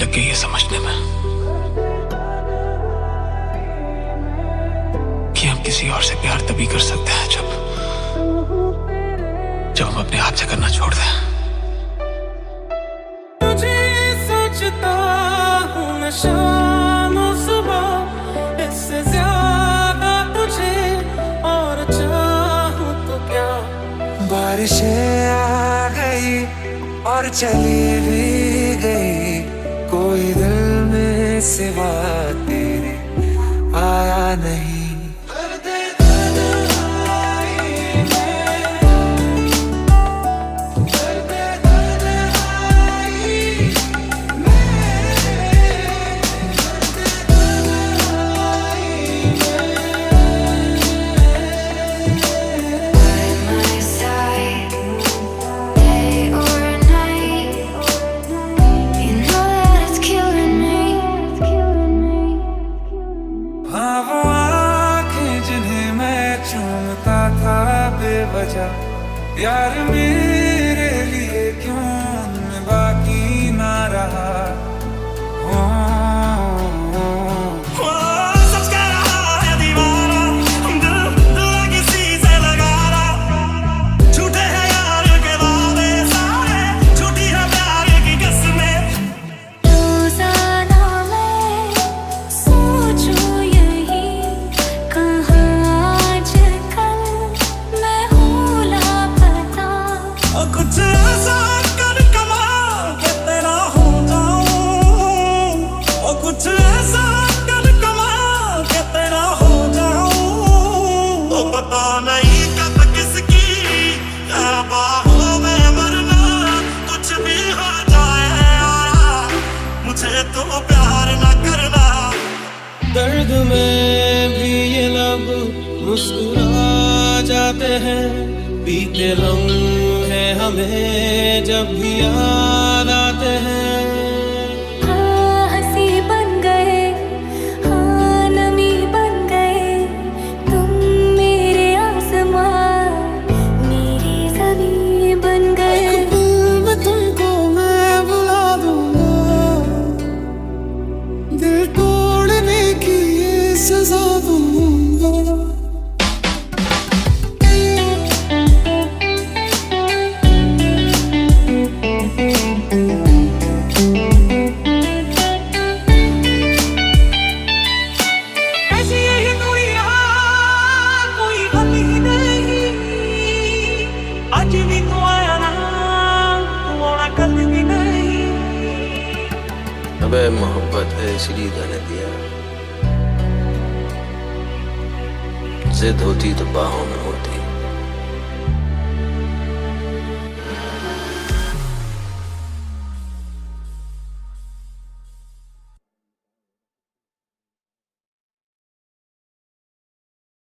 लग गई है समझने में कि हम किसी और से प्यार तभी कर सकते हैं जब जब हम अपने आप से करना छोड़ दें। तुझे सोचता हूँ मैं शाम सुबह इससे ज़्यादा तुझे और चाहूँ तो क्या? बारिशें आ गई और चली भी गई। सिवा बेवजह यार मेरे नहीं, कब किसकी हो जाए मुझे तो प्यार न करना। दर्द में भी ये लब मुस्कुरा जाते हैं। बीते लम्हे हमें जब भी याद नहीं अबे मोहब्बत है इसलिए गाने दिया जिद होती तो बाहों में होती।